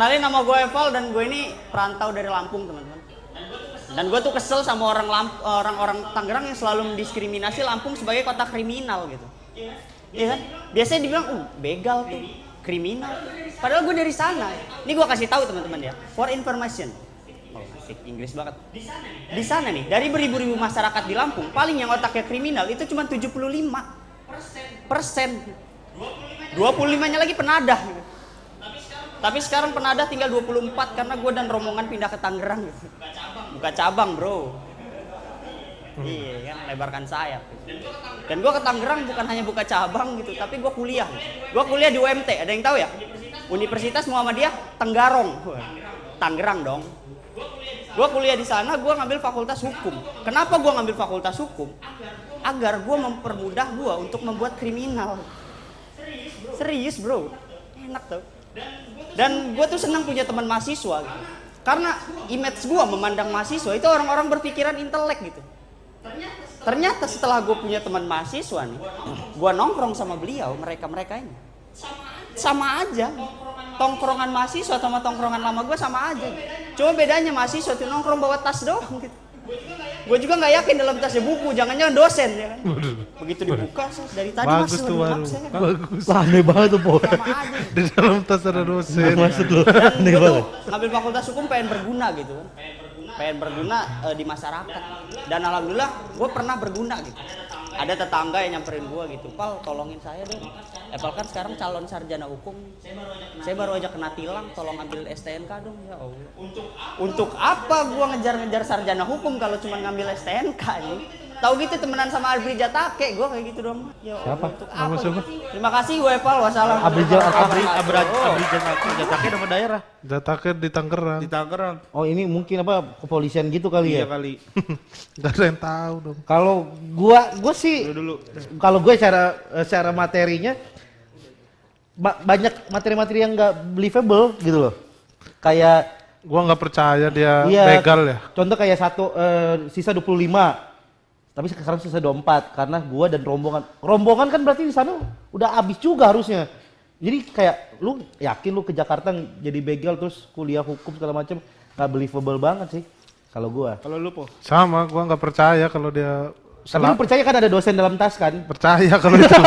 Kenalin nama gue Eval dan gue ini perantau dari Lampung teman-teman. Dan gue tuh kesel sama orang Lamp- orang-orang Tangerang yang selalu mendiskriminasi Lampung sebagai kota kriminal gitu. Iya kan? Biasanya dibilang, uh begal tuh, kriminal. Padahal gue dari sana. Ini gue kasih tahu teman-teman ya, for information. Oh, asik Inggris banget. Di sana nih, dari beribu-ribu masyarakat di Lampung, paling yang otaknya kriminal itu cuma 75 persen. 25-nya lagi penadah. Tapi sekarang penadah tinggal 24 karena gue dan rombongan pindah ke Tangerang gitu. Buka cabang bro. Iya kan, lebarkan sayap. Dan gue ke Tangerang bukan hanya buka cabang gitu, tapi gue kuliah. Gue kuliah di UMT, ada yang tahu ya? Universitas Muhammadiyah Tenggarong. Tangerang dong. Gue kuliah di sana, gue ngambil fakultas hukum. Kenapa gue ngambil fakultas hukum? Agar gue mempermudah gue untuk membuat kriminal. Serius bro, enak tuh. Dan gue tuh senang punya teman mahasiswa gitu. Karena image gue memandang mahasiswa itu orang-orang berpikiran intelek gitu. Ternyata setelah gue punya teman mahasiswa nih, gue nongkrong sama beliau, mereka-mereka ini. Sama aja. Tongkrongan mahasiswa sama tongkrongan lama gue sama aja. Cuma bedanya mahasiswa tuh nongkrong bawa tas doang gitu. Gue juga nggak yakin dalam tasnya buku, jangan-jangan dosen ya kan. Begitu dibuka, Sos, dari tadi Bagus mas, tuh baru. kan Bagus. Wah, aneh banget tuh, Po. sama aja. Di dalam tas ada dosen. Maksud lu, aneh banget. ngambil fakultas hukum pengen berguna gitu kan pengen berguna eh, di masyarakat dan alhamdulillah gue pernah berguna gitu ada tetangga yang nyamperin gue gitu. Pal tolongin saya dong. Epal kan sekarang calon sarjana hukum. Saya baru aja kena tilang tolong ambil STNK dong. Ya Allah. Untuk apa? Gue ngejar-ngejar sarjana hukum kalau cuma ngambil STNK ini tahu gitu temenan sama Abri Jatake gue kayak gitu dong ya Siapa? Nama apa siapa? terima kasih gue Epal wassalam Abri Jatake. Abri Abri Oh. Abri Jatake nama daerah Jatake di Tangerang. di Tangerang. Oh, ini mungkin apa kepolisian gitu kali Iya ya? kali. Gak ada yang tahu dong. Kalau gua gua sih Dulu dulu. kalau gue secara secara materinya ba- banyak materi-materi yang nggak believable gitu loh. Kayak Gua nggak percaya dia Iya. begal ya. Contoh kayak satu eh, sisa 25. Tapi sekarang sisa 24 karena gua dan rombongan. Rombongan kan berarti di sana udah habis juga harusnya. Jadi kayak lu yakin lu ke Jakarta jadi begal terus kuliah hukum segala macam nggak believable banget sih kalau gua. Kalau lu po. Sama, gua nggak percaya kalau dia Tapi lu percaya kan ada dosen dalam tas kan? percaya kalau itu.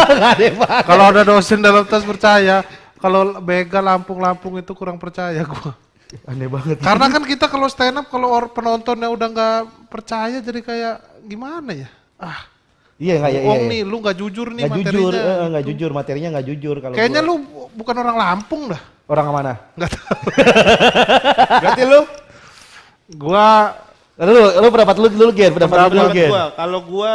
Kalau ada dosen dalam tas percaya. Kalau begal Lampung-Lampung itu kurang percaya gua. Aneh banget. Karena kan kita kalau stand up kalau penontonnya udah nggak percaya jadi kayak gimana ya? Ah, Iya nggak ya? Iya, bohong iya. nih, lu nggak jujur nih Nggak materinya. jujur, eh, nggak gitu. jujur materinya nggak jujur kalau Kayaknya gua. lu bukan orang Lampung dah. orang mana? Nggak tahu. Berarti lu Gua Lu lu pendapat lu dulu Gen, pendapat lu dulu pendapat Gen. gua kalau gua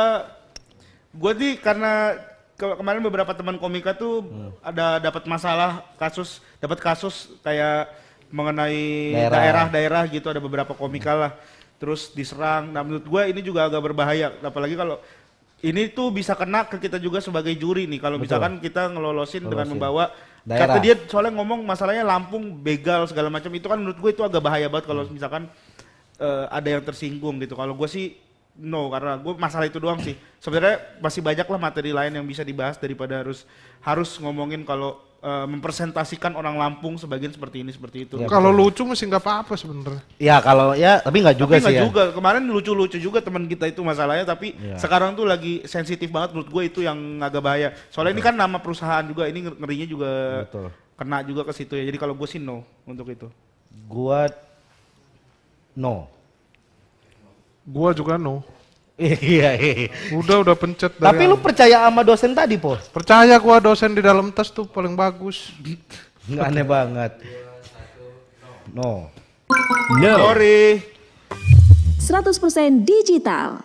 gua di karena ke- kemarin beberapa teman komika tuh Hmm. ada dapat masalah kasus dapat kasus kayak mengenai Daerah. daerah-daerah gitu ada beberapa komika lah terus diserang. Nah menurut gua ini juga agak berbahaya. Apalagi kalau ini tuh bisa kena ke kita juga sebagai juri nih. Kalau misalkan kita ngelolosin dengan membawa Daerah. kata dia soalnya ngomong masalahnya Lampung begal segala macam. Itu kan menurut gue itu agak bahaya banget kalau misalkan eh, ada yang tersinggung gitu. Kalau gue sih no. Karena gue masalah itu doang sih. Sebenarnya masih banyak lah materi lain yang bisa dibahas daripada harus harus ngomongin kalau eh, mempresentasikan orang Lampung sebagian seperti ini seperti itu Ya, kalau lucu masih nggak apa-apa sebenarnya. Ya kalau ya tapi nggak juga tapi sih nggak ya. juga kemarin lucu-lucu juga teman kita itu masalahnya tapi Iya. sekarang tuh lagi sensitif banget menurut gue itu yang agak bahaya soalnya ini kan nama perusahaan juga ini ngerinya juga Betul. kena juga ke situ ya jadi kalau gue sih no untuk itu Gua no. Gua juga no. Iya, iya. Udah udah pencet dari Tapi lu awal. percaya sama dosen tadi, Po? percaya gua dosen di dalam tas tuh paling bagus. Nggak aneh banget. No. sorry 100% digital.